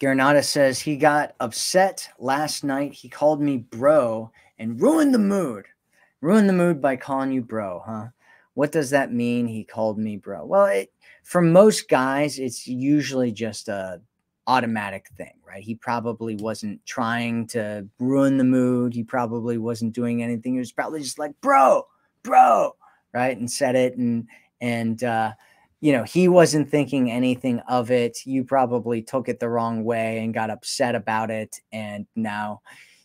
Granada says he got upset last night. He called me bro and ruined the mood. Ruined the mood by calling you bro, huh? What does that mean? He called me bro. Well, it, for most guys, it's usually just a automatic thing, right? He probably wasn't trying to ruin the mood. He probably wasn't doing anything. He was probably just like, bro, bro, right? And said it and and uh you know, he wasn't thinking anything of it. You probably took it the wrong way and got upset about it. And now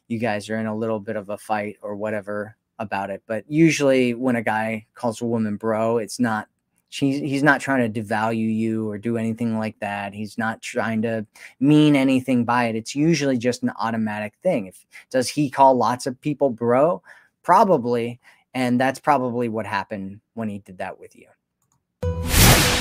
you guys are in a little bit of a fight or whatever about it. But usually when a guy calls a woman bro, it's not she's he's not trying to devalue you or do anything like that. He's not trying to mean anything by it. It's usually just an automatic thing. If does he call lots of people bro? Probably. And that's probably what happened when he did that with you.